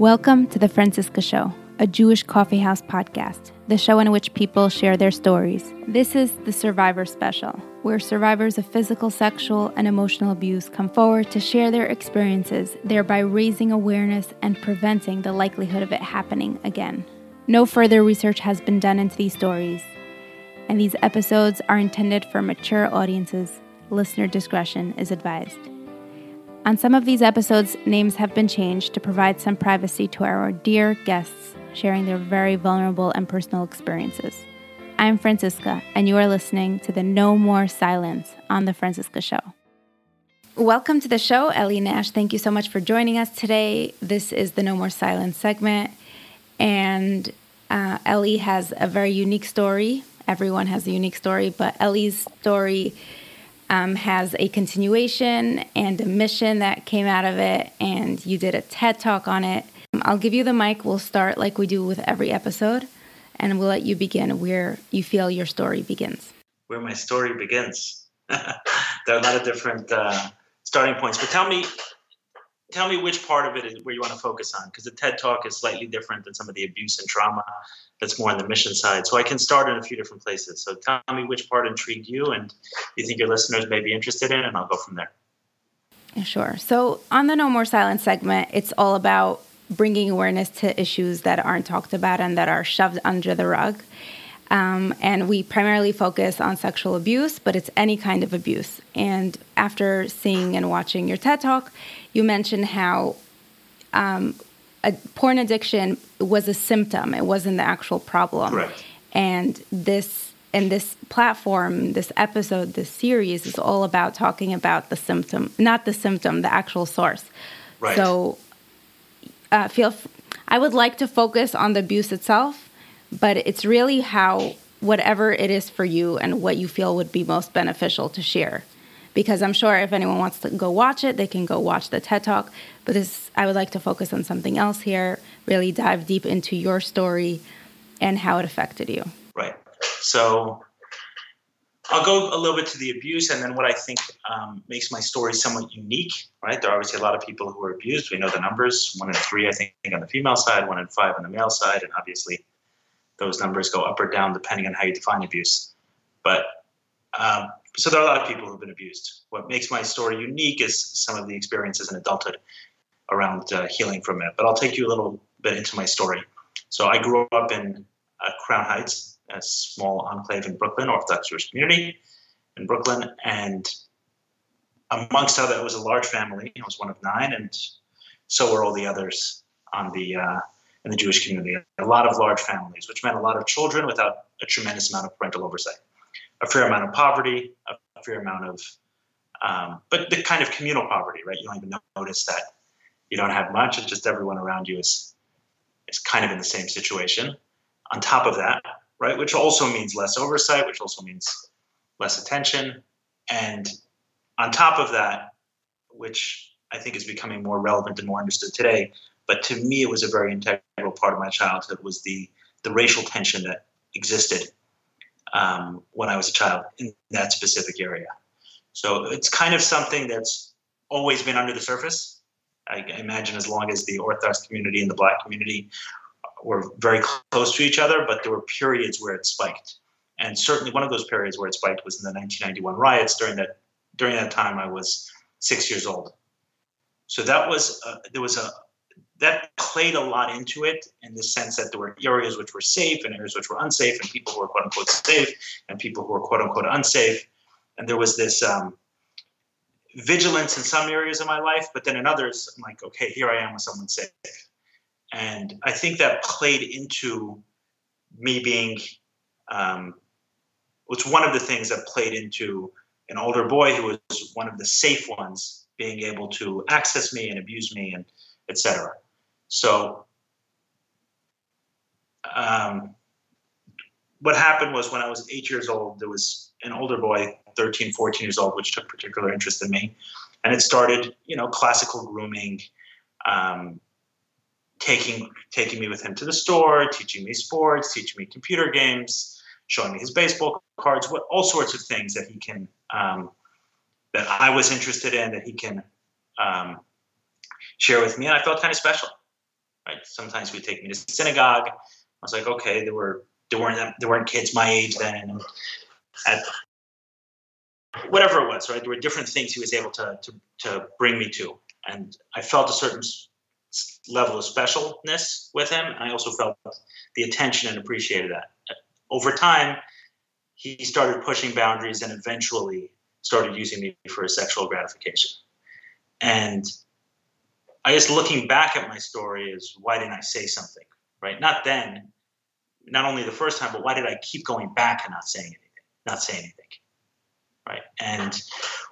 Welcome to the Franciska Show, a Jewish coffeehouse podcast, the show in which people share their stories. This is the Survivor Special, where survivors of physical, sexual, and emotional abuse come forward to share their experiences, thereby raising awareness and preventing the likelihood of it happening again. No further research has been done into these stories, and these episodes are intended for mature audiences. Listener discretion is advised. On some of these episodes, names have been changed to provide some privacy to our dear guests sharing their very vulnerable and personal experiences. I'm Franciska, and you are listening to the No More Silence on The Franciska Show. Welcome to the show, Eli Nash. Thank you so much for joining us today. This is the No More Silence segment, and uh, Eli has a very unique story. Everyone has a unique story, but Eli's story um, has a continuation and a mission that came out of it, and you did a TED talk on it. I'll give you the mic. We'll start like we do with every episode, and we'll let you begin where you feel your story begins. Where my story begins. there are a lot of different uh, starting points, but tell me, tell me which part of it is where you want to focus on, because the TED talk is slightly different than some of the abuse and trauma that's more on the mission side. So I can start in a few different places. So tell me which part intrigued you and you think your listeners may be interested in, and I'll go from there. Sure. So on the No More Silence segment, it's all about bringing awareness to issues that aren't talked about and that are shoved under the rug. Um, and we primarily focus on sexual abuse, but it's any kind of abuse. And after seeing and watching your TED Talk, you mentioned how um, a porn addiction was a symptom; it wasn't the actual problem. Correct. And this and this platform, this episode, this series is all about talking about the symptom, not the symptom, the actual source. Right. So, uh, feel. F- I would like to focus on the abuse itself, but it's really how whatever it is for you and what you feel would be most beneficial to share because I'm sure if anyone wants to go watch it, they can go watch the TED Talk. But this, I would like to focus on something else here, really dive deep into your story and how it affected you. Right. So I'll go a little bit to the abuse and then what I think um, makes my story somewhat unique, right? There are obviously a lot of people who are abused. We know the numbers one in three, I think, on the female side, one in five on the male side. And obviously, those numbers go up or down depending on how you define abuse. But um, so there are a lot of people who've been abused. What makes my story unique is some of the experiences in adulthood around uh, healing from it. But I'll take you a little bit into my story. So I grew up in uh, Crown Heights, a small enclave in Brooklyn, Orthodox Jewish community in Brooklyn, and amongst other, it was a large family. I was one of nine, and so were all the others on the uh, in the Jewish community. A lot of large families, which meant a lot of children without a tremendous amount of parental oversight a fair amount of poverty, a fair amount of, um, but the kind of communal poverty, right? You don't even notice that you don't have much. It's just everyone around you is is kind of in the same situation. On top of that, right, which also means less oversight, which also means less attention, and on top of that, which I think is becoming more relevant and more understood today, but to me it was a very integral part of my childhood was the the racial tension that existed um, when I was a child in that specific area. So it's kind of something that's always been under the surface. I imagine as long as the Orthodox community and the Black community were very close to each other, but there were periods where it spiked. And certainly one of those periods where it spiked was in the 1991 riots. During that during that time, I was six years old. So that was uh, there was a that played a lot into it in the sense that there were areas which were safe and areas which were unsafe, and people who were quote unquote safe and people who were quote unquote unsafe. And there was this um, vigilance in some areas of my life, but then in others, I'm like, okay, here I am with someone safe. And I think that played into me being, um, was one of the things that played into an older boy who was one of the safe ones being able to access me and abuse me and etc. So, um, what happened was when I was eight years old, there was an older boy, 13, 14 years old, which took particular interest in me. And it started, you know, classical grooming, um, taking taking me with him to the store, teaching me sports, teaching me computer games, showing me his baseball cards, what all sorts of things that he can um, that I was interested in that he can um, share with me, and I felt kind of special. Right? Sometimes we take me to synagogue. I was like, okay, there were there weren't there weren't kids my age then, at whatever it was, right? There were different things he was able to to to bring me to, and I felt a certain level of specialness with him. And I also felt the attention and appreciated that. Over time, he started pushing boundaries and eventually started using me for his sexual gratification. And I guess looking back at my story is why didn't I say something, right? Not then, not only the first time, but why did I keep going back and not saying anything, not saying anything, right? And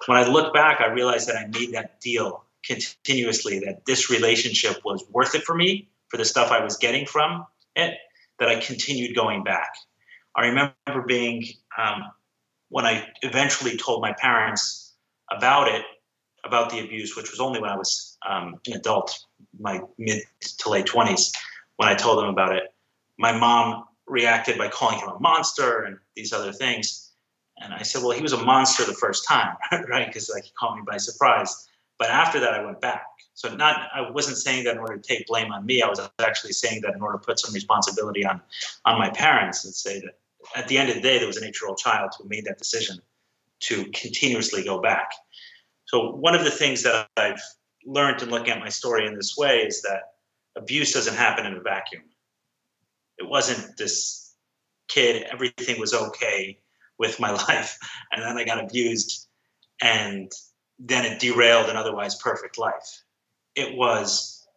when I look back, I realized that I made that deal continuously that this relationship was worth it for me for the stuff I was getting from it, that I continued going back. I remember being, um, when I eventually told my parents about it, about the abuse, which was only when I was um, an adult, my mid to late 20s, when I told them about it, my mom reacted by calling him a monster and these other things. And I said, well, he was a monster the first time, right? Because like he caught me by surprise. But after that, I went back. So not, I wasn't saying that in order to take blame on me. I was actually saying that in order to put some responsibility on, on my parents and say that at the end of the day, there was an eight-year-old child who made that decision to continuously go back. So one of the things that I've learned in looking at my story in this way is that abuse doesn't happen in a vacuum. It wasn't this kid, everything was okay with my life, and then I got abused, and then it derailed an otherwise perfect life. It was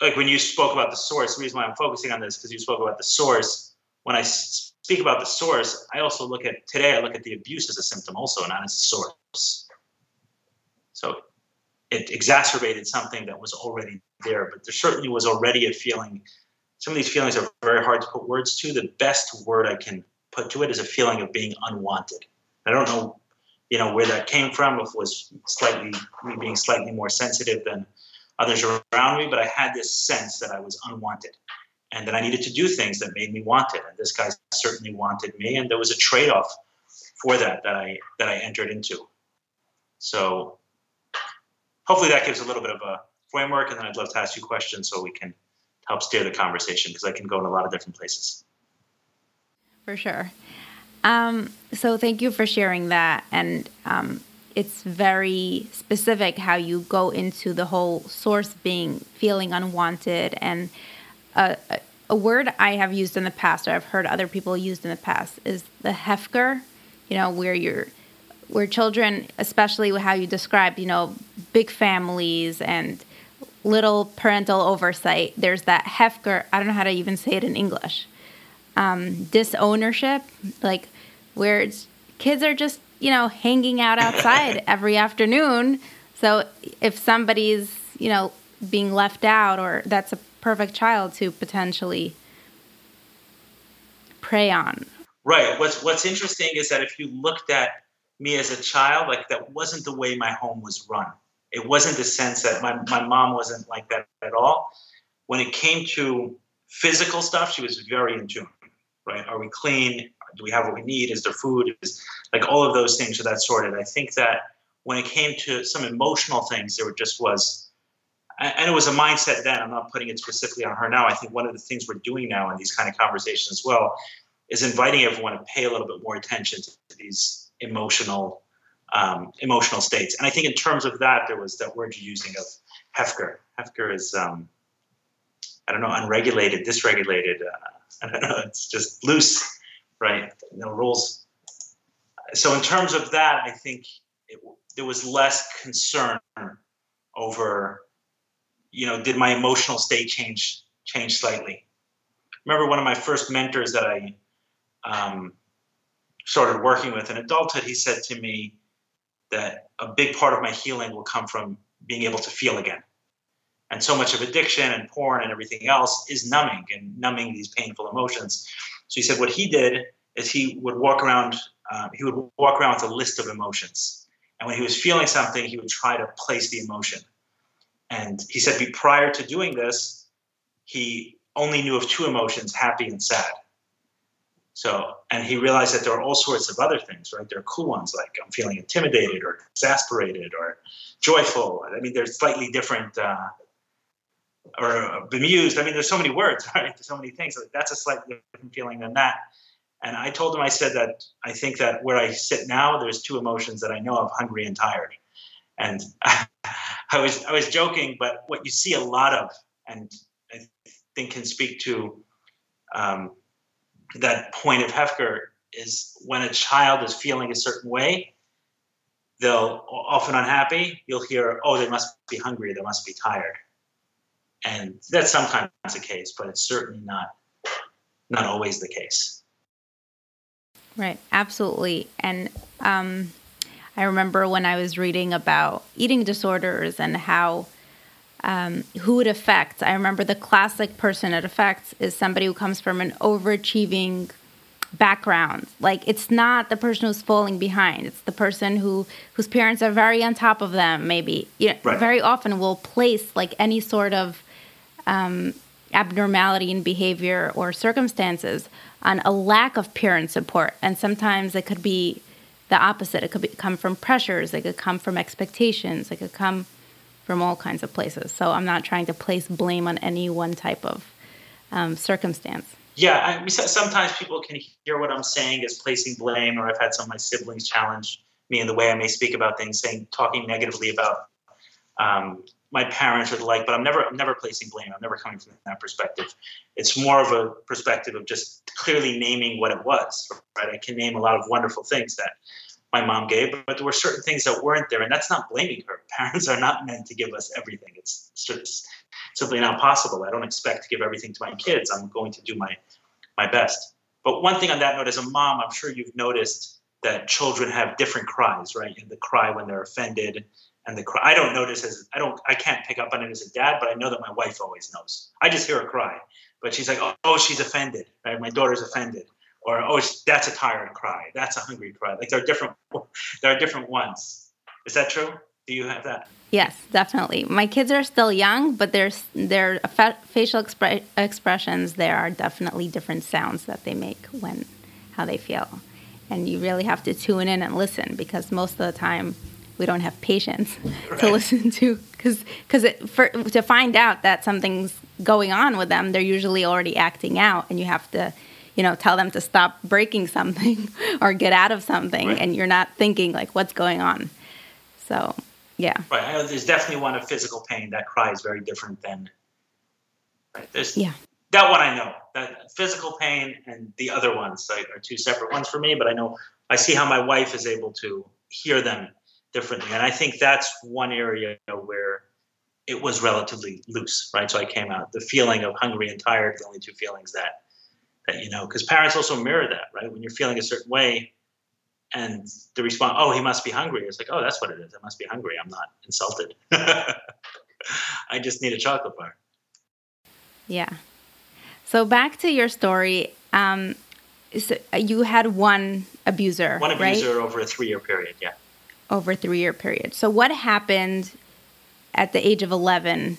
like when you spoke about the source, the reason why I'm focusing on this because you spoke about the source. When I speak about the source, I also look at today, I look at the abuse as a symptom also, not as a source. So it exacerbated something that was already there, but there certainly was already a feeling. Some of these feelings are very hard to put words to. The best word I can put to it is a feeling of being unwanted. I don't know you know where that came from if it was slightly me being slightly more sensitive than others around me but i had this sense that i was unwanted and that i needed to do things that made me wanted and this guy certainly wanted me and there was a trade-off for that that i that i entered into so hopefully that gives a little bit of a framework and then i'd love to ask you questions so we can help steer the conversation because i can go in a lot of different places for sure um, so thank you for sharing that. And um, it's very specific how you go into the whole source being feeling unwanted. And a, a word I have used in the past, or I've heard other people used in the past, is the hefker. You know, where you're where children, especially how you described, you know, big families and little parental oversight, there's that hefker. I don't know how to even say it in English. Um, disownership, like where it's kids are just you know hanging out outside every afternoon. So if somebody's you know being left out, or that's a perfect child to potentially prey on. Right. What's What's interesting is that if you looked at me as a child, like that wasn't the way my home was run. It wasn't the sense that my, my mom wasn't like that at all. When it came to physical stuff, she was very in tune. Right? Are we clean? do we have what we need? Is there food? Is like all of those things are that sorted. I think that when it came to some emotional things, there just was, and it was a mindset then. I'm not putting it specifically on her now. I think one of the things we're doing now in these kind of conversations as well is inviting everyone to pay a little bit more attention to these emotional um, emotional states. And I think in terms of that, there was that word you're using of Hefker. Hefker is, um, I don't know, unregulated, dysregulated. Uh, I don't know. It's just loose right? No rules. So in terms of that, I think it, there was less concern over, you know, did my emotional state change change slightly? Remember one of my first mentors that I um, started working with in adulthood. He said to me that a big part of my healing will come from being able to feel again. and so much of addiction and porn and everything else is numbing and numbing these painful emotions. So he said what he did is he would walk around. Um, he would walk around with a list of emotions, and when he was feeling something, he would try to place the emotion. And he said, prior to doing this, he only knew of two emotions: happy and sad. So, and he realized that there are all sorts of other things, right? There are cool ones like I'm feeling intimidated or exasperated or joyful. I mean, there's slightly different, uh, or bemused. I mean, there's so many words, right? There's so many things. That's a slightly different feeling than that. And I told him, I said that I think that where I sit now, there's two emotions that I know of: hungry and tired. And I was I was joking, but what you see a lot of, and I think can speak to um, that point of Hefker is when a child is feeling a certain way, they'll often unhappy. You'll hear, "Oh, they must be hungry. They must be tired," and that's sometimes the case, but it's certainly not not always the case. Right. Absolutely. And um, I remember when I was reading about eating disorders and how um, who it affects. I remember the classic person it affects is somebody who comes from an overachieving background. Like it's not the person who's falling behind. It's the person who whose parents are very on top of them. Maybe you know, right. very often will place like any sort of um, abnormality in behavior or circumstances on a lack of parent support, and sometimes it could be the opposite. It could be, come from pressures. It could come from expectations. It could come from all kinds of places. So I'm not trying to place blame on any one type of um, circumstance. Yeah, I sometimes people can hear what I'm saying as placing blame, or I've had some of my siblings challenge me in the way I may speak about things, saying talking negatively about um, my parents or the like. But I'm never, I'm never placing blame. I'm never coming from that perspective. It's more of a perspective of just clearly naming what it was. Right? I can name a lot of wonderful things that my mom gave, but there were certain things that weren't there, and that's not blaming her. Parents are not meant to give us everything. It's just simply not possible. I don't expect to give everything to my kids. I'm going to do my my best. But one thing on that note, as a mom, I'm sure you've noticed that children have different cries, right? And the cry when they're offended, and the cry. I don't notice as I don't. I can't pick up on it as a dad, but I know that my wife always knows. I just hear her cry, but she's like, "Oh, oh she's offended." Right? My daughter's offended or oh, that's a tired cry, that's a hungry cry. Like there are different, there are different ones. Is that true? Do you have that? Yes, definitely. My kids are still young, but there's their fa- facial expre- expressions. There are definitely different sounds that they make when how they feel, and you really have to tune in and listen because most of the time we don't have patience right. to listen to because because to find out that something's going on with them, they're usually already acting out, and you have to you know, tell them to stop breaking something or get out of something, right. and you're not thinking like what's going on. So, yeah. Right. There's definitely one of physical pain. That cry is very different than. Right. There's yeah. That one I know. That physical pain and the other ones are two separate ones for me. But I know I see how my wife is able to hear them differently, and I think that's one area where it was relatively loose, right? So I came out the feeling of hungry and tired, the only two feelings that that you know because parents also mirror that right? When you're feeling a certain way and the response oh he must be hungry it's like oh that's what it is. I must be hungry. I'm not insulted. I just need a chocolate bar. Yeah. So back to your story um, so you had one abuser one abuser right? over a three year period yeah. Over a three year period. So what happened at the age of 11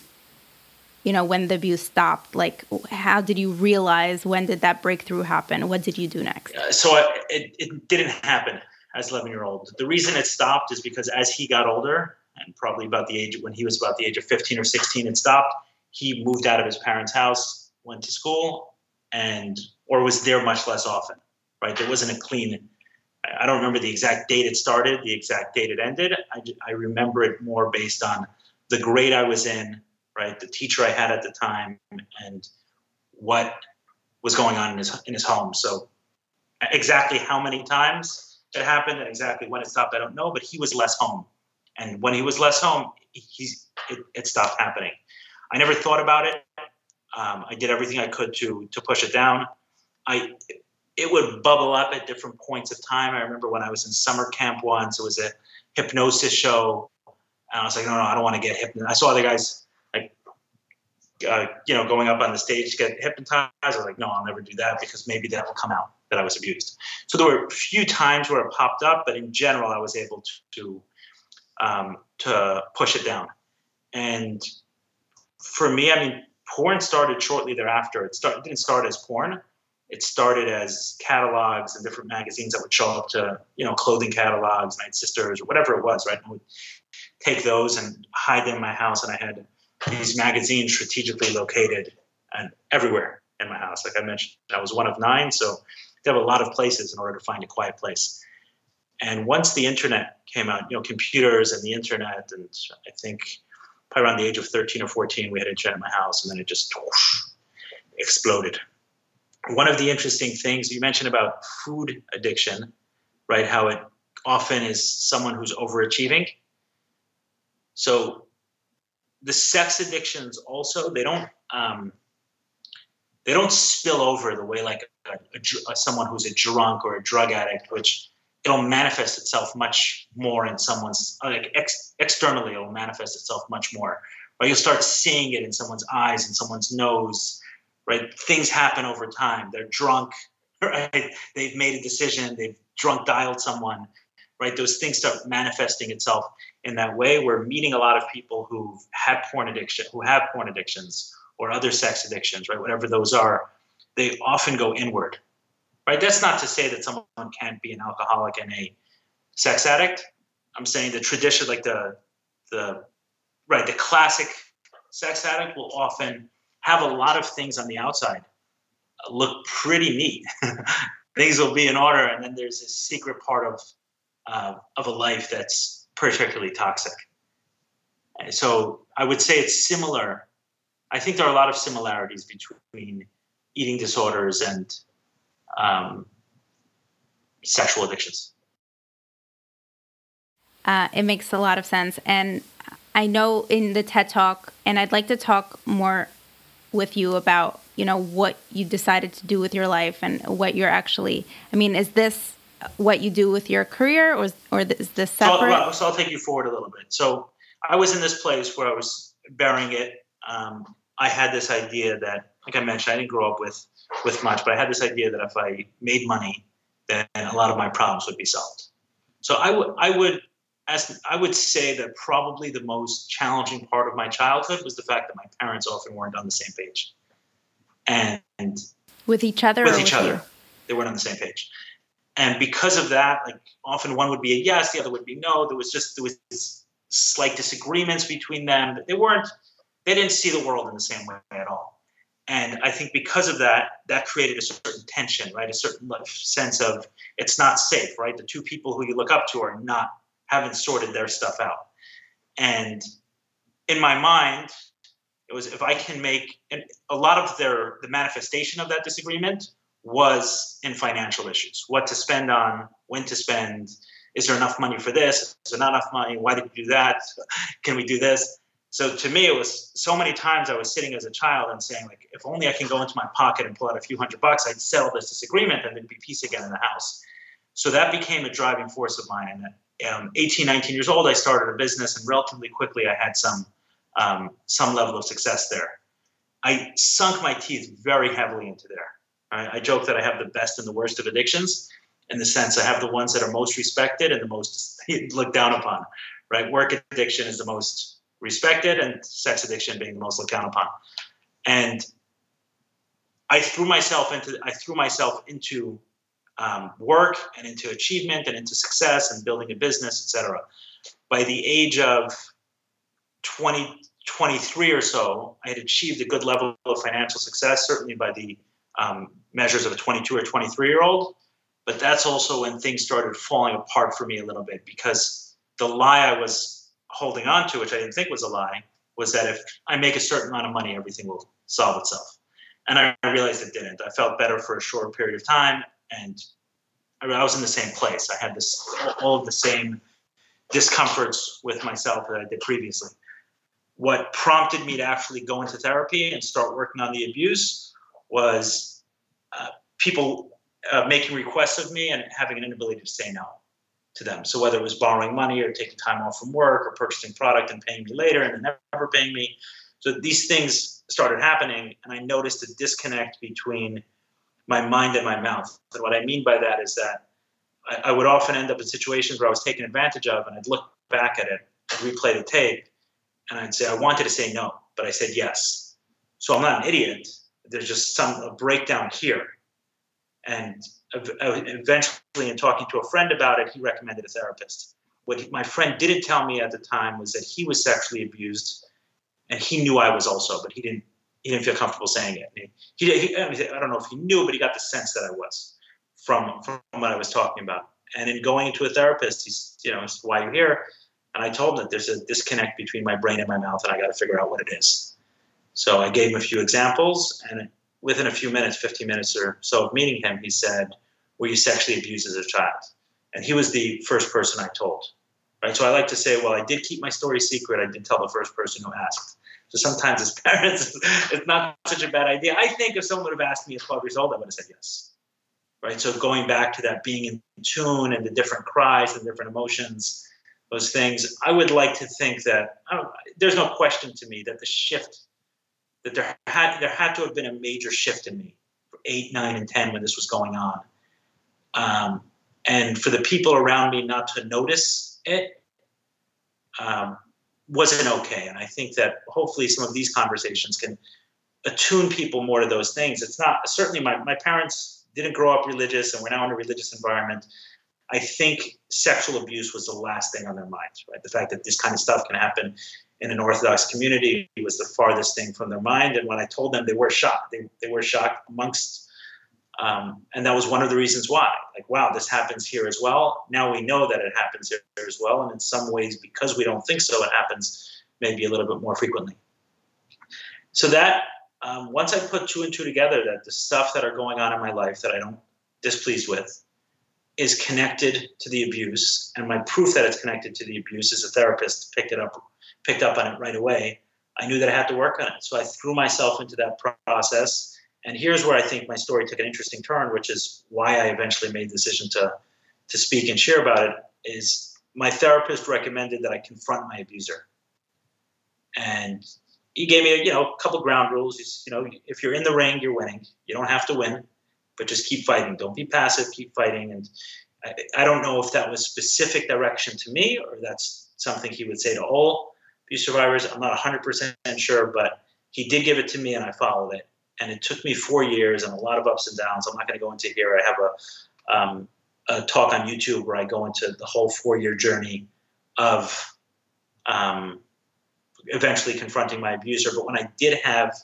you know, when the abuse stopped? Like, how did you realize? When did that breakthrough happen? What did you do next? Uh, so I, it, it didn't happen as 11 year old. The reason it stopped is because as he got older, and probably about the age when he was about the age of 15 or 16, it stopped. He moved out of his parents' house, went to school, and or was there much less often. Right? There wasn't a clean. I don't remember the exact date it started, the exact date it ended. I, I remember it more based on the grade I was in right? The teacher I had at the time and what was going on in his in his home. So exactly how many times it happened and exactly when it stopped, I don't know. But he was less home, and when he was less home, he's it, it stopped happening. I never thought about it. Um, I did everything I could to to push it down. I it would bubble up at different points of time. I remember when I was in summer camp once, it was a hypnosis show. And I was like, no, no, I don't want to get hypnotized. I saw other guys uh, you know, going up on the stage to get hypnotized. I was like, no, I'll never do that because maybe that will come out that I was abused. So there were a few times where it popped up, but in general, I was able to um, to push it down. And for me, I mean, porn started shortly thereafter. It, start, it didn't start as porn. It started as catalogs and different magazines that would show up to, you know, clothing catalogs, Night Sisters, or whatever it was, right? And I would take those and hide them in my house, and I had these magazines strategically located and everywhere in my house. Like I mentioned, I was one of nine, so they have a lot of places in order to find a quiet place. And once the internet came out, you know, computers and the internet, and I think probably around the age of 13 or 14, we had internet in my house, and then it just whoosh, exploded. One of the interesting things you mentioned about food addiction, right? How it often is someone who's overachieving. So the sex addictions also they don't um, they don't spill over the way like a, a, someone who's a drunk or a drug addict, which it'll manifest itself much more in someone's like ex, externally it'll manifest itself much more. Right you'll start seeing it in someone's eyes and someone's nose right? Things happen over time. They're drunk right? They've made a decision. They've drunk dialed someone right? Those things start manifesting itself in that way. We're meeting a lot of people who've had porn addiction who have porn addictions or other sex addictions right? Whatever those are they often go inward right? That's not to say that someone can't be an alcoholic and a sex addict. I'm saying the tradition like the the right the classic sex addict will often have a lot of things on the outside look pretty neat. Things will be in order and then there's this secret part of uh, of a life that's particularly toxic. So I would say it's similar. I think there are a lot of similarities between eating disorders and um, sexual addictions. Uh, it makes a lot of sense. And I know in the TED Talk, and I'd like to talk more with you about, you know, what you decided to do with your life and what you're actually, I mean, is this what you do with your career, or or is this separate? So, so I'll take you forward a little bit. So I was in this place where I was burying it. Um, I had this idea that, like I mentioned, I didn't grow up with with much, but I had this idea that if I made money, then a lot of my problems would be solved. So I would I would as I would say that probably the most challenging part of my childhood was the fact that my parents often weren't on the same page, and with each other. With each with other, you? they weren't on the same page and because of that like often one would be a yes the other would be no. There was just there was slight disagreements between them but they weren't they didn't see the world in the same way at all. And i think because of that that created a certain tension right? A certain sense of it's not safe right? The two people who you look up to are not haven't sorted their stuff out. And in my mind it was if i can make a lot of their the manifestation of that disagreement was in financial issues what to spend on, when to spend. Is there enough money for this? Is there not enough money? Why did you do that? Can we do this? So to me, it was so many times I was sitting as a child and saying, like, if only I can go into my pocket and pull out a few hundred bucks, I'd settle this disagreement and there'd be peace again in the house. So that became a driving force of mine. And at um, 18, 19 years old, I started a business, and relatively quickly, I had some um, some level of success there. I sunk my teeth very heavily into there. I, I joke that I have the best and the worst of addictions in the sense I have the ones that are most respected and the most looked down upon. Right? Work addiction is the most respected, and sex addiction being the most looked down upon. And I threw myself into I threw myself into um, work and into achievement and into success and building a business, etc. By the age of 20, 23 or so, I had achieved a good level of financial success, certainly by the um, measures of a 22 or 23 year old. But that's also when things started falling apart for me a little bit because the lie I was holding on to, which I didn't think was a lie, was that if I make a certain amount of money, everything will solve itself. And I realized it didn't. I felt better for a short period of time, and I was in the same place. I had this all of the same discomforts with myself that I did previously. What prompted me to actually go into therapy and start working on the abuse was uh, people uh, making requests of me and having an inability to say no to them. So whether it was borrowing money or taking time off from work or purchasing product and paying me later and then never paying me. So these things started happening, and I noticed a disconnect between my mind and my mouth. And what I mean by that is that I, I would often end up in situations where I was taken advantage of, and I'd look back at it, I'd replay the tape, and I'd say, I wanted to say no, but I said yes. So I'm not an idiot. There's just some breakdown here. And uh, eventually, in talking to a friend about it, he recommended a therapist. What my friend didn't tell me at the time was that he was sexually abused, and he knew I was also, but he didn't. He didn't feel comfortable saying it. He, he, he I don't know if he knew, but he got the sense that I was from from what I was talking about. And in going into a therapist, he's you know, why you're here, and I told him that there's a disconnect between my brain and my mouth, and I got to figure out what it is. So I gave him a few examples, and within a few minutes, 15 minutes or so of meeting him, he said, Were you sexually abused as a child? And he was the first person I told. Right? So I like to say, Well, I did keep my story secret. I did tell the first person who asked. So sometimes as parents, it's not such a bad idea. I think if someone would have asked me at 12 years old, I would have said yes. Right? So going back to that being in tune and the different cries and different emotions, those things, I would like to think that there's no question to me that the shift that there had there had to have been a major shift in me for eight, nine, and ten when this was going on, um, and for the people around me not to notice it um, wasn't okay. And I think that hopefully some of these conversations can attune people more to those things. It's not certainly my my parents didn't grow up religious, and we're now in a religious environment. I think sexual abuse was the last thing on their minds, right? The fact that this kind of stuff can happen in an Orthodox community was the farthest thing from their mind. And when I told them, they were shocked. They, they were shocked amongst, um, and that was one of the reasons why. Like, wow, this happens here as well. Now we know that it happens here as well. And in some ways, because we don't think so, it happens maybe a little bit more frequently. So that um, once I put two and two together, that the stuff that are going on in my life that I don't displeased with is connected to the abuse, and my proof that it's connected to the abuse is a therapist picked it up picked up on it right away, I knew that I had to work on it. So I threw myself into that process. And here's where I think my story took an interesting turn, which is why I eventually made the decision to, to speak and share about it, is my therapist recommended that I confront my abuser. And he gave me, you know, a couple ground rules. You know, if you're in the ring, you're winning. You don't have to win, but just keep fighting. Don't be passive. Keep fighting. And I, I don't know if that was specific direction to me or that's something he would say to all abuse survivors. I'm not 100% sure, but he did give it to me and I followed it. And it took me four years and a lot of ups and downs. I'm not going to go into here. I have a, um, a talk on YouTube where I go into the whole four year journey of um, eventually confronting my abuser. But when I did have,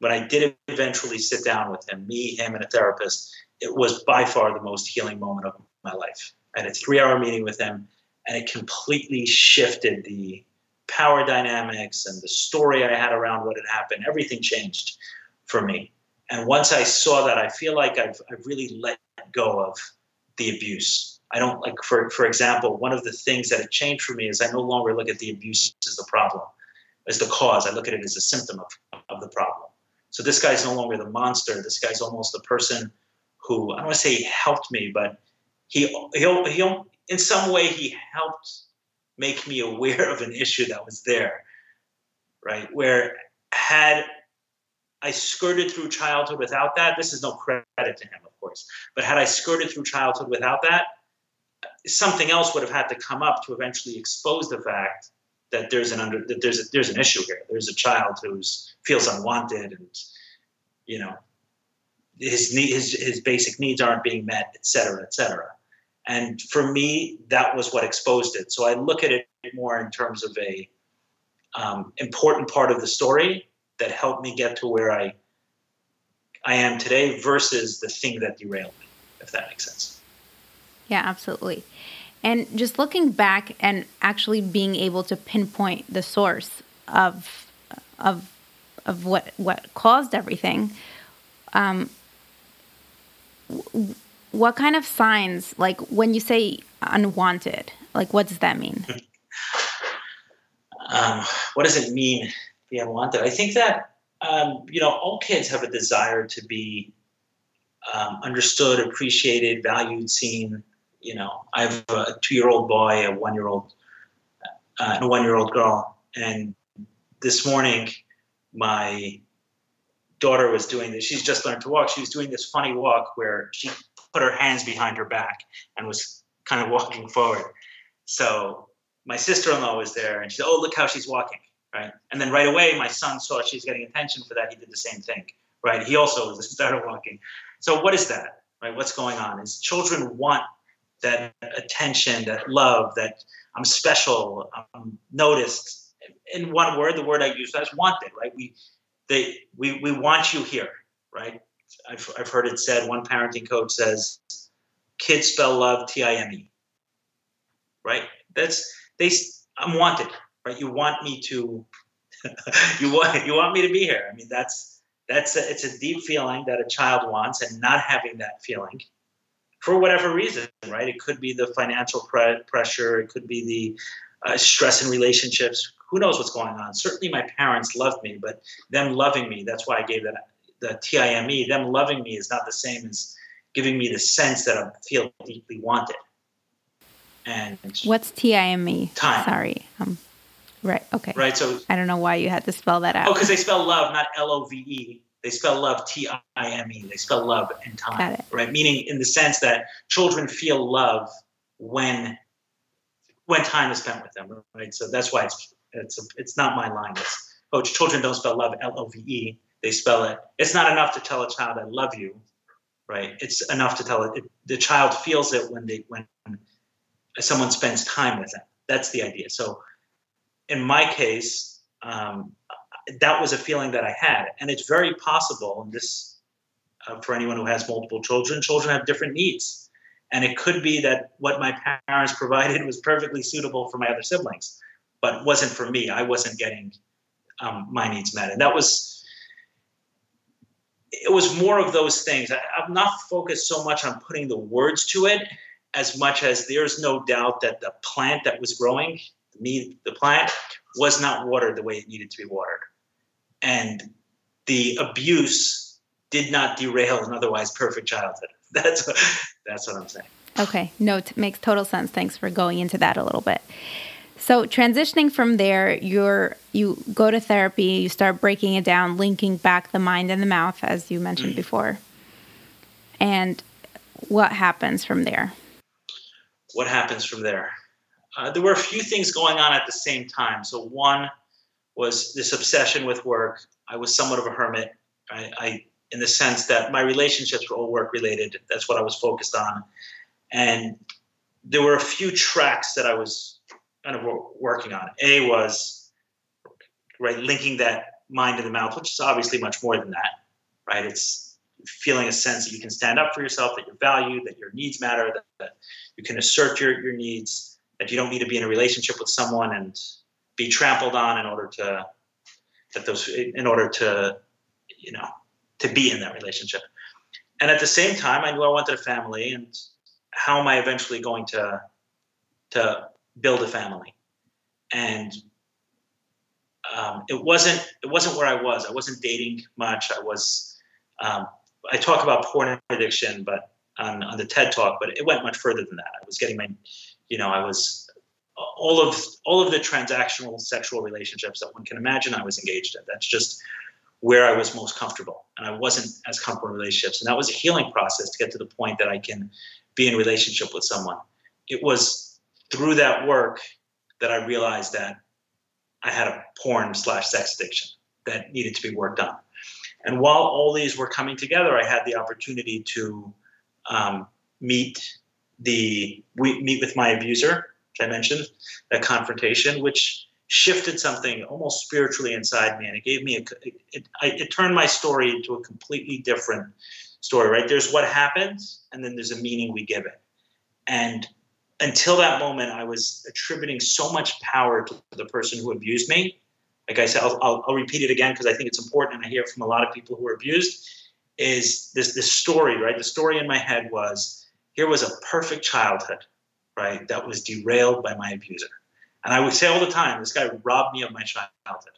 when I did eventually sit down with him, me, him, and a therapist, it was by far the most healing moment of my life. I had a three hour meeting with him and it completely shifted the power dynamics and the story I had around what had happened, everything changed for me. And once I saw that, I feel like I've, I've really let go of the abuse. I don't like, for, for example, one of the things that had changed for me is I no longer look at the abuse as the problem, as the cause. I look at it as a symptom of, of the problem. So this guy's no longer the monster. This guy's almost the person who, I don't want to say he helped me, but he, he, he in some way, he helped make me aware of an issue that was there, right? Where had I skirted through childhood without that, this is no credit to him, of course, but had I skirted through childhood without that, something else would have had to come up to eventually expose the fact that there's an under that there's a, there's an issue here. There's a child who's feels unwanted and you know his need, his his basic needs aren't being met, et cetera, et cetera. And for me, that was what exposed it. So I look at it more in terms of a um, important part of the story that helped me get to where I I am today versus the thing that derailed me, if that makes sense. Yeah, absolutely. And just looking back and actually being able to pinpoint the source of of of what what caused everything. Um, what kind of signs, like when you say unwanted, like what does that mean? um, what does it mean be unwanted? I think that um, you know all kids have a desire to be um, understood, appreciated, valued, seen. You know, I have a two-year-old boy, a one-year-old, uh, and a one-year-old girl, and this morning my daughter was doing this. She's just learned to walk. She was doing this funny walk where she put her hands behind her back and was kind of walking forward. So my sister-in-law was there and she said, "Oh, look how she's walking." Right, and then right away, my son saw she's getting attention for that. He did the same thing. Right, he also started walking. So what is that? Right, what's going on? Is children want that attention, that love, that I'm special, I'm noticed. In one word, the word I use is wanted. Right, we they we we want you here. Right, I've I've heard it said. One parenting coach says, "Kids spell love T I M E." Right, that's they. I'm wanted right? You want me to, you want you want me to be here. I mean, that's that's a, it's a deep feeling that a child wants, and not having that feeling, for whatever reason, right? It could be the financial pre- pressure, it could be the uh, stress in relationships. Who knows what's going on? Certainly, my parents loved me, but them loving me, that's why I gave that the TIME. Them loving me is not the same as giving me the sense that I feel deeply wanted. And what's TIME? Time. Sorry. Um, Right. Okay. Right. So I don't know why you had to spell that out. Oh, because they spell love, not L O V E. They spell love T I M E. They spell love and time. Right. Meaning in the sense that children feel love when when time is spent with them. Right. So that's why it's it's a, it's not my line. It's oh, children don't spell love L O V E. They spell it. It's not enough to tell a child I love you. Right. It's enough to tell it. it the child feels it when they when someone spends time with them. That's the idea. So in my case, um, that was a feeling that I had, and it's very possible. And this, uh, for anyone who has multiple children, children have different needs, and it could be that what my parents provided was perfectly suitable for my other siblings, but wasn't for me. I wasn't getting um, my needs met, and that was. It was more of those things. I, I'm not focused so much on putting the words to it as much as there's no doubt that the plant that was growing me, the plant was not watered the way it needed to be watered. And the abuse did not derail an otherwise perfect childhood. That's what, that's what I'm saying. Okay, no, it makes total sense. Thanks for going into that a little bit. So transitioning from there, you're you go to therapy, you start breaking it down, linking back the mind and the mouth, as you mentioned before. And what happens from there? What happens from there? uh, there were a few things going on at the same time. So one was this obsession with work. I was somewhat of a hermit. I, I in the sense that my relationships were all work related. That's what I was focused on, and there were a few tracks that I was kind of working on. A was right linking that mind to the mouth, which is obviously much more than that. Right? It's feeling a sense that you can stand up for yourself, that you're valued, that your needs matter, that, that you can assert your, your needs, that you don't need to be in a relationship with someone and be trampled on in order to that those in order to you know to be in that relationship. And at the same time i knew i wanted a family and how am i eventually going to to build a family? And um, it wasn't it wasn't where i was. I wasn't dating much. I was um, i talk about porn addiction but on, on the ted talk but it went much further than that. I was getting my you know, I was all of all of the transactional sexual relationships that one can imagine I was engaged in. That's just where I was most comfortable. And I wasn't as comfortable in relationships. And that was a healing process to get to the point that I can be in relationship with someone. It was through that work that I realized that I had a porn slash sex addiction that needed to be worked on. And while all these were coming together, I had the opportunity to um, meet the we meet with my abuser, I mentioned, that confrontation, which shifted something almost spiritually inside me, and it gave me a it, it, it turned my story into a completely different story. Right? There's what happens, and then there's a meaning we give it, and until that moment, I was attributing so much power to the person who abused me. Like I said, I'll, I'll, I'll repeat it again because I think it's important, and I hear from a lot of people who are abused. Is this this story right? The story in my head was here was a perfect childhood, right, that was derailed by my abuser. And I would say all the time, this guy robbed me of my childhood.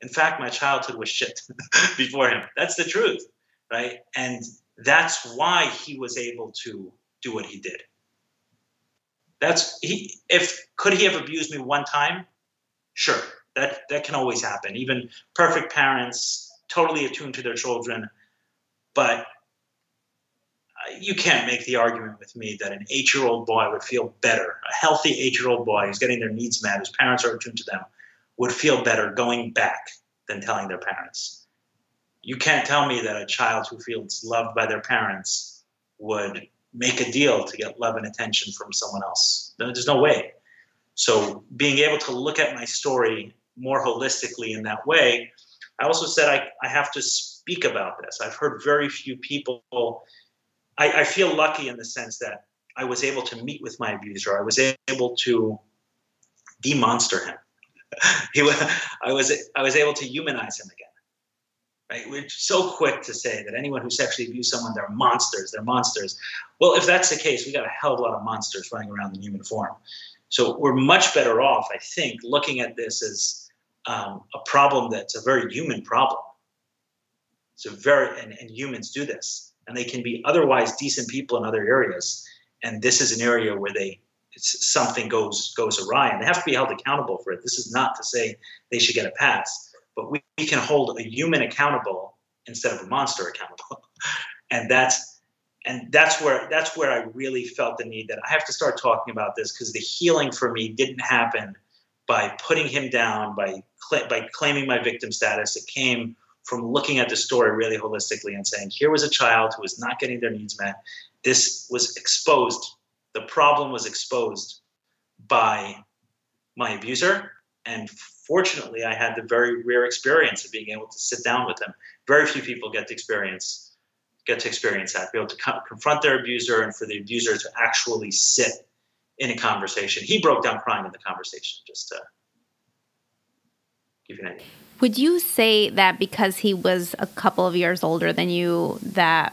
In fact, my childhood was shit before him. That's the truth, right? And that's why he was able to do what he did. That's he if could he have abused me one time? Sure. That that can always happen. Even perfect parents, totally attuned to their children, but you can't make the argument with me that an eight-year-old boy would feel better. A healthy eight-year-old boy who's getting their needs met, whose parents are attuned to them, would feel better going back than telling their parents. You can't tell me that a child who feels loved by their parents would make a deal to get love and attention from someone else. There's no way. So being able to look at my story more holistically in that way, I also said I, I have to speak about this. I've heard very few people. I, I feel lucky in the sense that I was able to meet with my abuser. I was able to demonster him. he was, I was I was able to humanize him again. Right? We're so quick to say that anyone who sexually abused someone, they're monsters. They're monsters. Well, if that's the case, we got a hell of a lot of monsters running around in human form. So we're much better off, I think, looking at this as um, a problem that's a very human problem. A very and, and humans do this, and they can be otherwise decent people in other areas, and this is an area where they something goes goes awry, and they have to be held accountable for it. This is not to say they should get a pass, but we, we can hold a human accountable instead of a monster accountable, and that's and that's where that's where I really felt the need that I have to start talking about this because the healing for me didn't happen by putting him down by by claiming my victim status. It came from looking at the story really holistically and saying here was a child who was not getting their needs met. This was exposed. The problem was exposed by my abuser, and fortunately, I had the very rare experience of being able to sit down with him. Very few people get to experience get to experience that, be able to co- confront their abuser and for the abuser to actually sit in a conversation. He broke down crying in the conversation, just to give you an idea. Would you say that because he was a couple of years older than you, that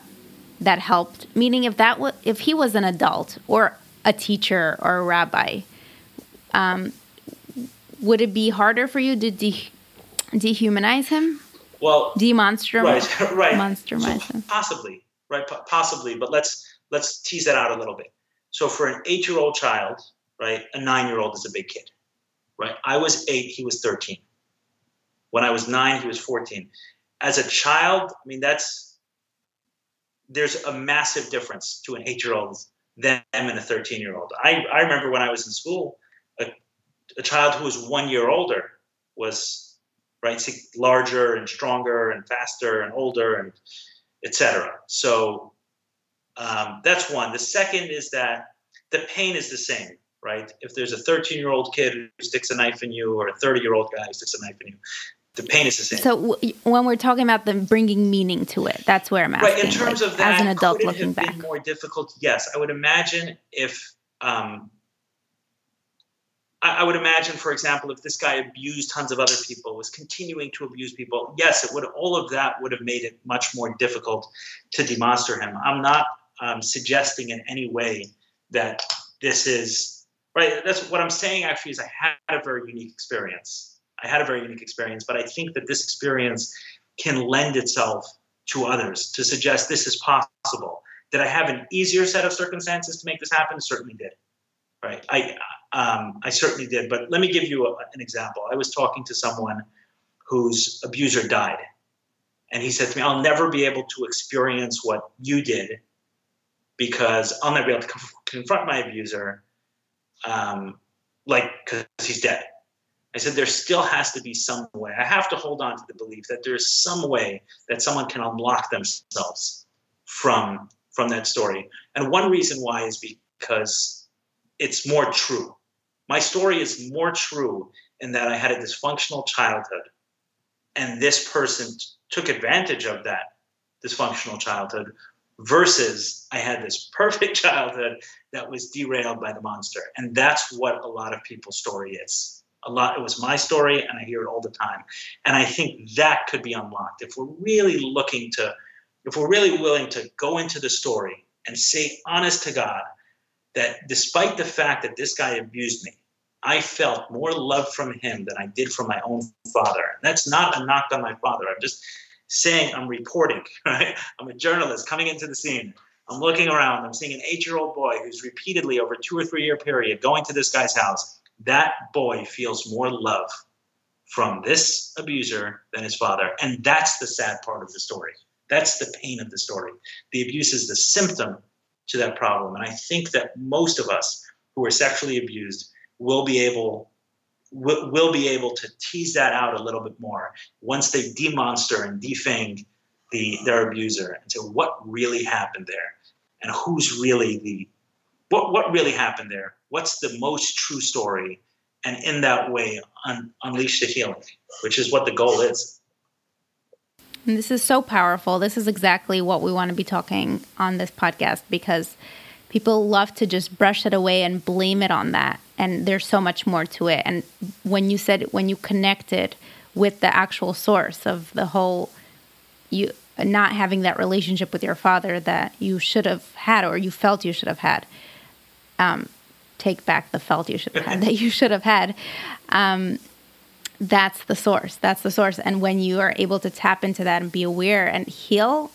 that helped? Meaning, if that was, if he was an adult or a teacher or a rabbi, um, would it be harder for you to de- dehumanize him? Well, demonstrum, right, right, so possibly, right, possibly. But let's let's tease that out a little bit. So for an eight-year-old child, right, a nine-year-old is a big kid, right? I was eight, he was thirteen. When I was nine, he was fourteen. As a child, I mean, that's there's a massive difference to an eight-year-old than and a thirteen-year-old. I I remember when I was in school, a, a child who was one year older was right? Larger and stronger and faster and older and etc. So um, that's one. The second is that the pain is the same, right? If there's a 13 year old kid who sticks a knife in you or a 30 year old guy who sticks a knife in you, the pain is the same. So w- when we're talking about them bringing meaning to it, that's where I'm asking. Right. In terms like, of that, as an adult could it looking have back, been more difficult. Yes, I would imagine if um, I, would imagine, for example, if this guy abused tons of other people, was continuing to abuse people, yes, it would. All of that would have made it much more difficult to demonster him. I'm not um, suggesting in any way that this is right. That's what I'm saying. Actually, is I had a very unique experience. I had a very unique experience, but I think that this experience can lend itself to others to suggest this is possible. Did I have an easier set of circumstances to make this happen? Certainly did. Right. I um, I certainly did. But let me give you a, an example. I was talking to someone whose abuser died. And he said to me, I'll never be able to experience what you did because I'll never be able to confront my abuser, um, like, because he's dead. I said, there still has to be some way. I have to hold on to the belief that there's some way that someone can unlock themselves from, from that story. And one reason why is because it's more true. My story is more true in that I had a dysfunctional childhood, and this person t- took advantage of that dysfunctional childhood versus I had this perfect childhood that was derailed by the monster. And that's what a lot of people's story is. A lot it was my story and I hear it all the time. And I think that could be unlocked if we're really looking to if we're really willing to go into the story and say honest to God that despite the fact that this guy abused me, I felt more love from him than I did from my own father. And that's not a knock on my father. I'm just saying I'm reporting, right? I'm a journalist coming into the scene. I'm looking around. I'm seeing an eight year old boy who's repeatedly, over two or three year period, going to this guy's house. That boy feels more love from this abuser than his father. And that's the sad part of the story. That's the pain of the story. The abuse is the symptom to that problem. And I think that most of us who are sexually abused will be able will, will be able to tease that out a little bit more once they demonster and defang the their abuser and say what really happened there and who's really the what what really happened there what's the most true story? And in that way un, unleash the healing which is what the goal is. And this is so powerful. This is exactly what we want to be talking on this podcast because people love to just brush it away and blame it on that. And there's so much more to it. And when you said when you connected with the actual source of the whole you not having that relationship with your father that you should have had or you felt you should have had um, take back the felt you should have had that you should have had um, that's the source that's the source and when you are able to tap into that and be aware and heal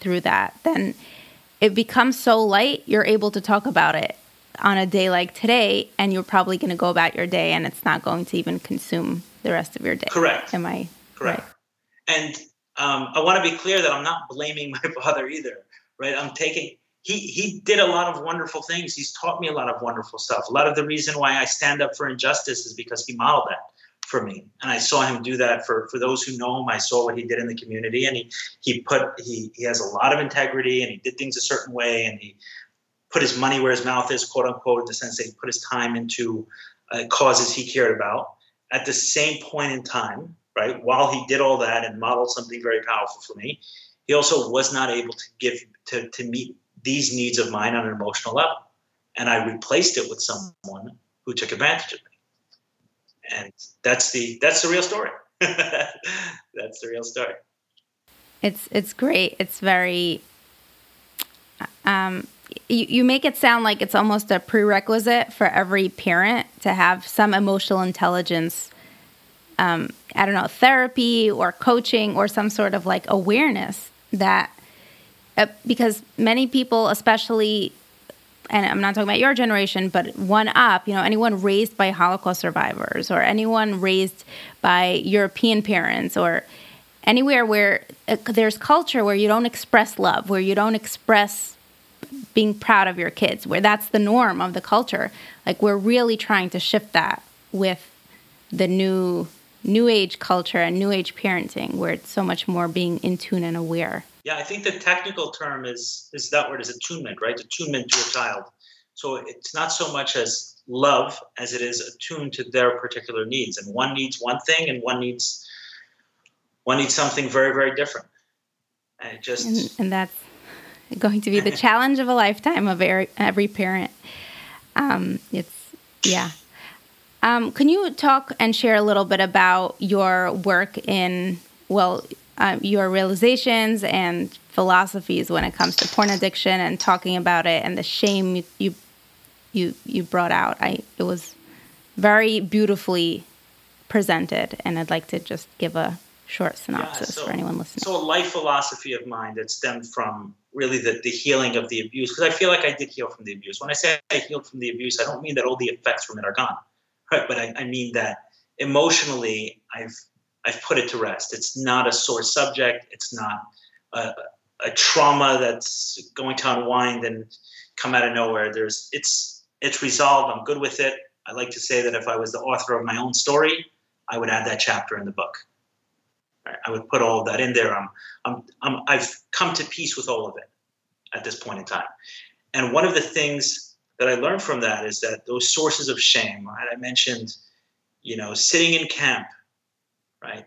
through that then it becomes so light, you're able to talk about it on a day like today, and you're probably going to go about your day, and it's not going to even consume the rest of your day. Correct. Am I correct? Right? And um, I want to be clear that I'm not blaming my father either. Right? I'm taking. He he did a lot of wonderful things. He's taught me a lot of wonderful stuff. A lot of the reason why I stand up for injustice is because he modeled that for me and i saw him do that for for those who know him i saw what he did in the community and he he put he he has a lot of integrity and he did things a certain way and he put his money where his mouth is quote unquote in the sense that he put his time into uh, causes he cared about at the same point in time right while he did all that and modeled something very powerful for me he also was not able to give to to meet these needs of mine on an emotional level and i replaced it with someone who took advantage of me and that's the that's the real story. that's the real story. It's it's great. It's very. Um, you, you make it sound like it's almost a prerequisite for every parent to have some emotional intelligence. Um, I don't know, therapy or coaching or some sort of like awareness that because many people, especially and I'm not talking about your generation, but one up, you know, anyone raised by Holocaust survivors or anyone raised by European parents or anywhere where uh, there's culture where you don't express love, where you don't express being proud of your kids, where that's the norm of the culture. Like we're really trying to shift that with the new new age culture and new age parenting where it's so much more being in tune and aware. Yeah, I think the technical term is is that word is attunement, right? Attunement to a child. So it's not so much as love as it is attuned to their particular needs, and one needs one thing, and one needs one needs something very very different. And it just and, and that's going to be the challenge of a lifetime of every, every parent. Um, it's yeah. Um, can you talk and share a little bit about your work in well uh, your realizations and philosophies when it comes to porn addiction and talking about it and the shame you you you, you brought out. I it was very beautifully presented, and I'd like to just give a short synopsis yeah, so, for anyone listening. So, a life philosophy of mine that stemmed from really the, the healing of the abuse, because I feel like I did heal from the abuse. When I say I healed from the abuse, I don't mean that all the effects from it are gone, right? But I, I mean that emotionally, I've I've put it to rest. It's not a sore subject. It's not a, a trauma that's going to unwind and come out of nowhere. There's it's it's resolved. I'm good with it. I like to say that if I was the author of my own story, I would add that chapter in the book. I would put all of that in there. I'm, I'm, I'm, I've come to peace with all of it at this point in time. And one of the things that I learned from that is that those sources of shame, right? I mentioned, you know, sitting in camp right?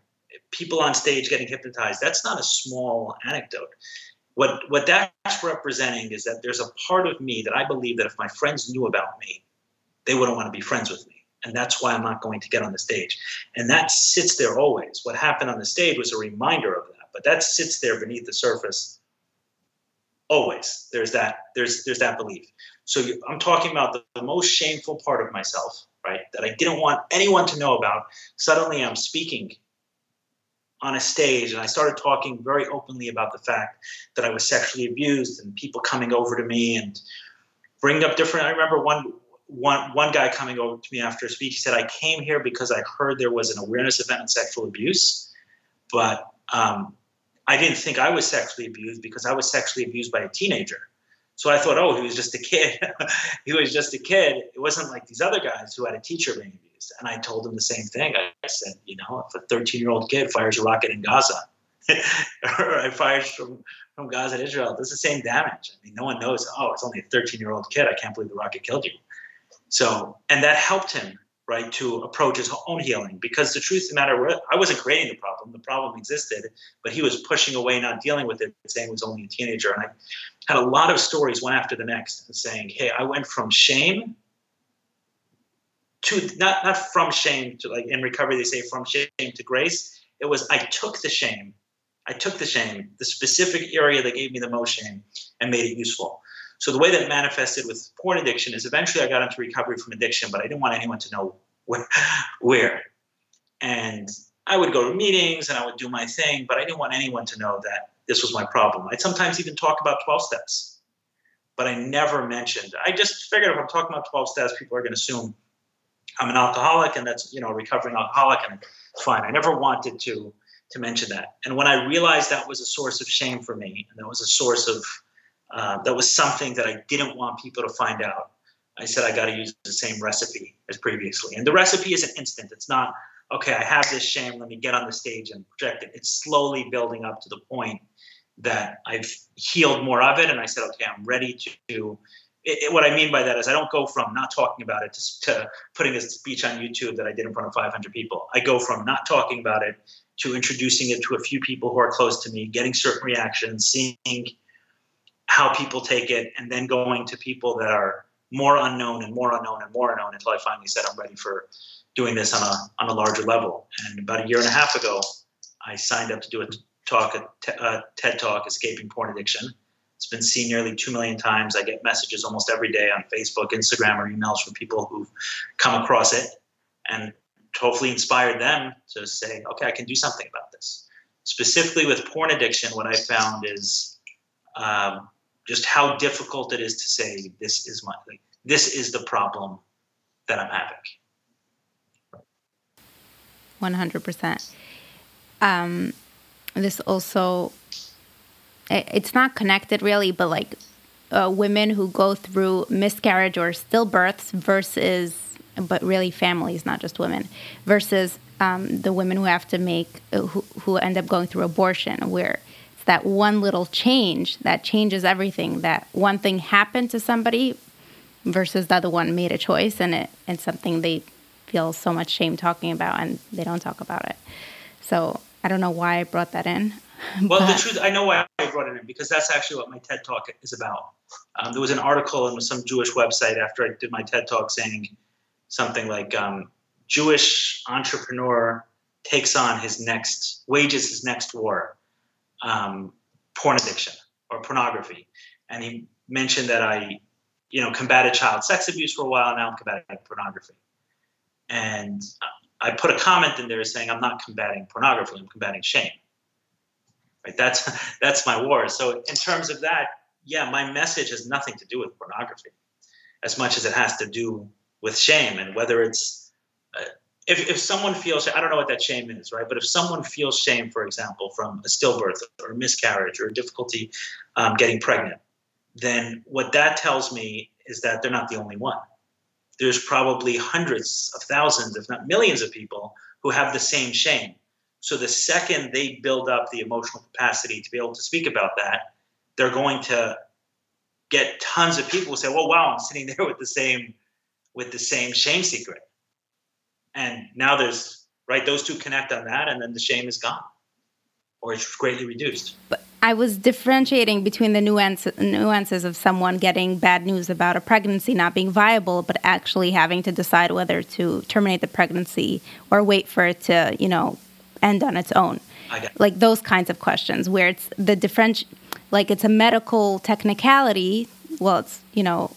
People on stage getting hypnotized. That's not a small anecdote. What what that's representing is that there's a part of me that I believe that if my friends knew about me, they wouldn't want to be friends with me. And that's why I'm not going to get on the stage. And that sits there always. What happened on the stage was a reminder of that, but that sits there beneath the surface always. There's that there's there's that belief. So you, I'm talking about the, the most shameful part of myself right? That I didn't want anyone to know about. Suddenly I'm speaking on a stage and I started talking very openly about the fact that I was sexually abused and people coming over to me and bringing up different. I remember one one one guy coming over to me after a speech, he said, "I came here because I heard there was an awareness event on sexual abuse, but um, I didn't think I was sexually abused because I was sexually abused by a teenager." So I thought, oh, he was just a kid. he was just a kid. It wasn't like these other guys who had a teacher being abused. And I told him the same thing. I said, you know, if a 13 year old kid fires a rocket in Gaza, or I fired from from Gaza to Israel does the same damage. I mean, no one knows. Oh, it's only a 13 year old kid. I can't believe the rocket killed you. So, and that helped him, right, to approach his own healing because the truth of the matter, I wasn't creating the problem. The problem existed, but he was pushing away, not dealing with it, saying he was only a teenager. And I had a lot of stories, one after the next, saying, hey, I went from shame to not not from shame to like in recovery they say from shame to grace it was i took the shame I took the shame, the specific area that gave me the most shame, and made it useful. So the way that manifested with porn addiction is eventually I got into recovery from addiction, but I didn't want anyone to know where. where. And I would go to meetings and I would do my thing, but I didn't want anyone to know that this was my problem. I'd sometimes even talk about 12 steps, but I never mentioned. I just figured if I'm talking about 12 steps, people are going to assume I'm an alcoholic and that's, you know, a recovering alcoholic and fine. I never wanted to to mention that. And when I realized that was a source of shame for me, and that was a source of uh, that was something that I didn't want people to find out, I said I got to use the same recipe as previously. And the recipe is an instant. It's not okay. I have this shame. Let me get on the stage and project it. It's slowly building up to the point that I've healed more of it, and I said, okay, I'm ready to. It, it, what I mean by that is I don't go from not talking about it to, to putting a speech on YouTube that I did in front of 500 people. I go from not talking about it to introducing it to a few people who are close to me, getting certain reactions, seeing how people take it, and then going to people that are more unknown and more unknown and more unknown until I finally said I'm ready for doing this on a on a larger level. And about a year and a half ago, I signed up to do a talk, a, TED Talk, Escaping Porn Addiction. It's been seen nearly two million times. I get messages almost every day on Facebook, Instagram, or emails from people who've come across it. And hopefully inspired them to say, okay, I can do something about this. Specifically with porn addiction, what I found is um, just how difficult it is to say this is my like, this is the problem that I'm having. One hundred percent. Um, this also it's not connected really, but like uh, women who go through miscarriage or stillbirths versus but really families, not just women, versus um, the women who have to make, uh, who, who end up going through abortion, where it's that one little change that changes everything. That one thing happened to somebody versus the other one made a choice, and it and something they feel so much shame talking about, and they don't talk about it. So I don't know why I brought that in. Well, the truth, I know why I brought it in because that's actually what my TED talk is about. Um, there was an article on some Jewish website after I did my TED talk saying something like um, Jewish entrepreneur takes on his next wages his next war, um, porn addiction or pornography, and he mentioned that I, you know, combated child sex abuse for a while. Now I'm combating pornography, and I put a comment in there saying I'm not combating pornography. I'm combating shame. Right. That's that's my war. So in terms of that, yeah, my message has nothing to do with pornography, as much as it has to do with shame and whether it's if, if someone feels i don't know what that shame is right? But if someone feels shame for example from a stillbirth or a miscarriage or a difficulty um, getting pregnant then what that tells me is that they're not the only one. There's probably hundreds of thousands if not millions of people who have the same shame. So the second they build up the emotional capacity to be able to speak about that they're going to get tons of people who say well wow i'm sitting there with the same with the same shame secret. And now there's right those two connect on that, and then the shame is gone, or it's greatly reduced. But I was differentiating between the nuance, nuances of someone getting bad news about a pregnancy not being viable, but actually having to decide whether to terminate the pregnancy or wait for it to, you know, end on its own. Like those kinds of questions where it's the different, like it's a medical technicality. Well, it's you know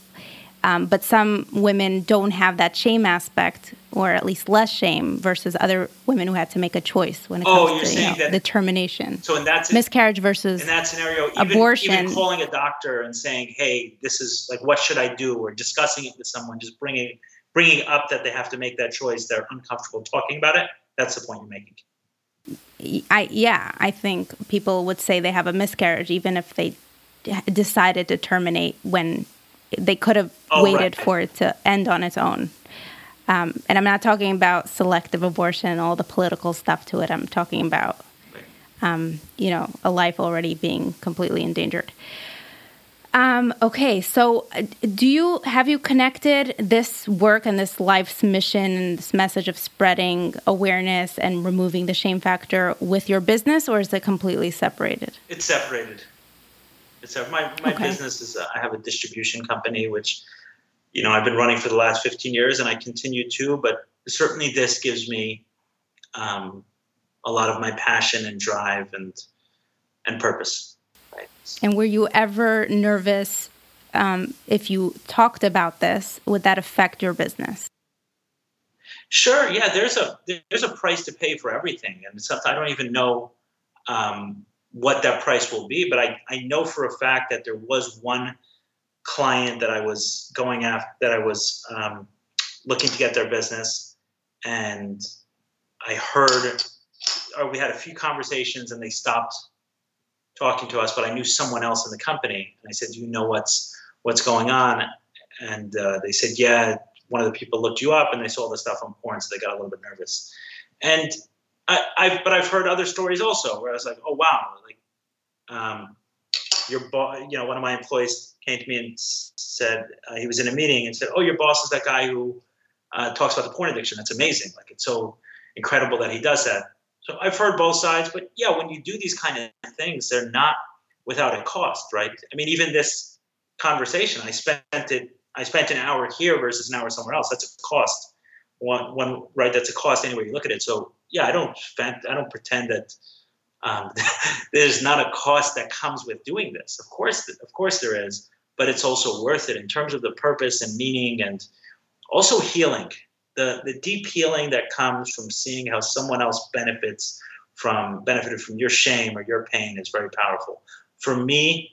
um, but some women don't have that shame aspect or at least less shame versus other women who had to make a choice when it Oh, comes to you know, that- the termination, So in that miscarriage versus in that scenario, even, abortion- even calling a doctor and saying, "Hey, this is like, what should I do?" or discussing it with someone, just bringing bringing up that they have to make that choice, they're uncomfortable talking about it. That's the point you're making. I yeah, I think people would say they have a miscarriage even if they decided to terminate when they could have Oh, waited right. for it to end on its own. Um, and I'm not talking about selective abortion and all the political stuff to it. I'm talking about, um, you know, a life already being completely endangered. Um, okay, so uh, do you have you connected this work and this life's mission and this message of spreading awareness and removing the shame factor with your business, or is it completely separated? It's separated. It's uh, my my Okay. business is uh, I have a distribution company which you know I've been running for the last 15 years and I continue to, but certainly this gives me um, a lot of my passion and drive and and purpose. Right. And were you ever nervous um, if you talked about this? Would that affect your business? Sure. Yeah. There's a there's a price to pay for everything, and sometimes I don't even know um, what that price will be. But I I know for a fact that there was one client that I was going after that I was um, looking to get their business, and I heard or we had a few conversations, and they stopped talking to us. But I knew someone else in the company, and I said, "Do you know what's what's going on?" And uh, they said, "Yeah." one of the people looked you up and they saw the stuff on porn, so they got a little bit nervous. And I, I've, but I've heard other stories also where I was like, oh wow, like, um, your boss, you know, one of my employees came to me and said uh, he was in a meeting and said, oh, your boss is that guy who uh, talks about the porn addiction. That's amazing. Like, it's so incredible that he does that. So I've heard both sides, but yeah, when you do these kind of things, they're not without a cost, right? I mean, even this conversation, I spent it I spent an hour here versus an hour somewhere else. That's a cost. One, one, right? That's a cost anyway you look at it. So yeah, I don't, I don't pretend that um, there's not a cost that comes with doing this. Of course, of course there is, but it's also worth it in terms of the purpose and meaning, and also healing. The the deep healing that comes from seeing how someone else benefits from benefited from your shame or your pain is very powerful. For me,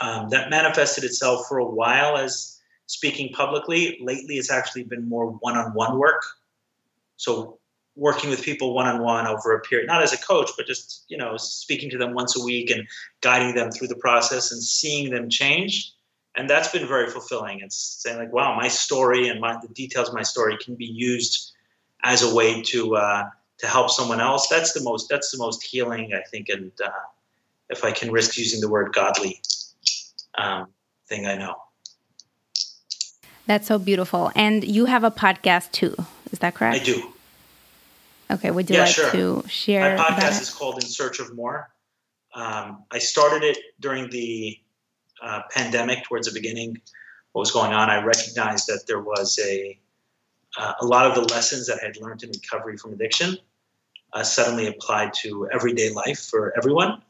um, that manifested itself for a while as speaking publicly. Lately, it's actually been more one-on-one work. So working with people one-on-one over a period, not as a coach, but just you know speaking to them once a week and guiding them through the process and seeing them change. And that's been very fulfilling. It's saying like, wow, my story and my the details of my story can be used as a way to uh, to help someone else. That's the most that's the most healing, I think, and uh, if I can risk using the word godly um, thing I know. That's so beautiful. And you have a podcast too. Is that correct? I do. Okay. Would you Yeah, like sure. to share My podcast is called In Search of More. Um, I started it during the uh, pandemic, towards the beginning. What was going on? I recognized that there was a uh, a lot of the lessons that I had learned in recovery from addiction uh, suddenly applied to everyday life for everyone.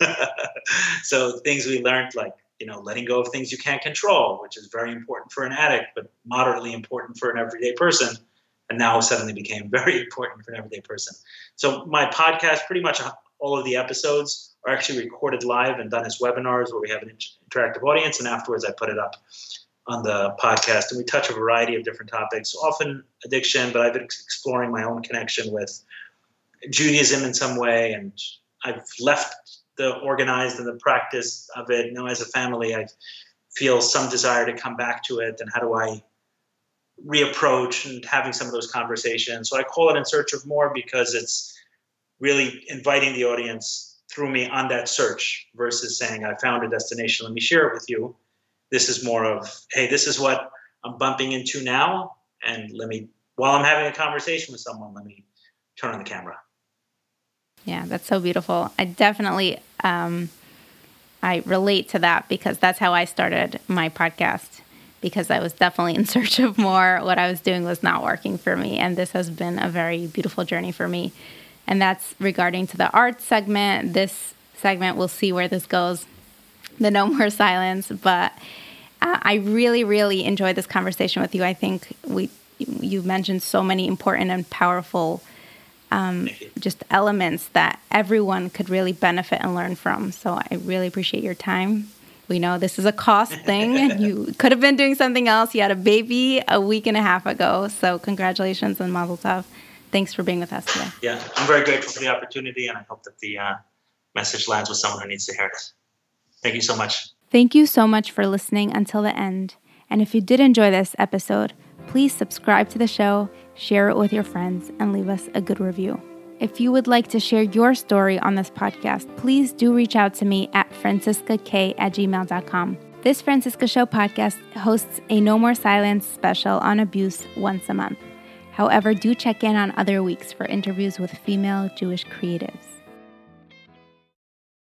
so things we learned, like you know, letting go of things you can't control, which is very important for an addict, but moderately important for an everyday person, and now suddenly became very important for an everyday person. So my podcast, pretty much all of the episodes are actually recorded live and done as webinars where we have an interactive audience, and afterwards I put it up on the podcast, and we touch a variety of different topics, often addiction, but I've been exploring my own connection with Judaism in some way, and I've left the organized and the practice of it. Now, as a family, I feel some desire to come back to it, and how do I reapproach and having some of those conversations. So I call it in search of more because it's really inviting the audience through me on that search versus saying I found a destination, let me share it with you. This is more of, hey, this is what I'm bumping into now, and let me while I'm having a conversation with someone, let me turn on the camera. Yeah, that's so beautiful. I definitely um, I relate to that because that's how I started my podcast because I was definitely in search of more. What I was doing was not working for me, and this has been a very beautiful journey for me. And that's regarding to the art segment. This segment, we'll see where this goes. The no more silence, but uh, I really, really enjoyed this conversation with you. I think we you mentioned so many important and powerful um, just elements that everyone could really benefit and learn from. So I really appreciate your time. We know this is a cost thing, and you could have been doing something else. You had a baby a week and a half ago. So congratulations and mazel tov. Thanks for being with us today. Yeah, I'm very grateful for the opportunity, and I hope that the uh, message lands with someone who needs to hear it. Thank you so much. Thank you so much for listening until the end. And if you did enjoy this episode, please subscribe to the show, share it with your friends, and leave us a good review. If you would like to share your story on this podcast, please do reach out to me at franciskakay at gmail.com. This Franciska Show podcast hosts a No More Silence special on abuse once a month. However, do check in on other weeks for interviews with female Jewish creatives.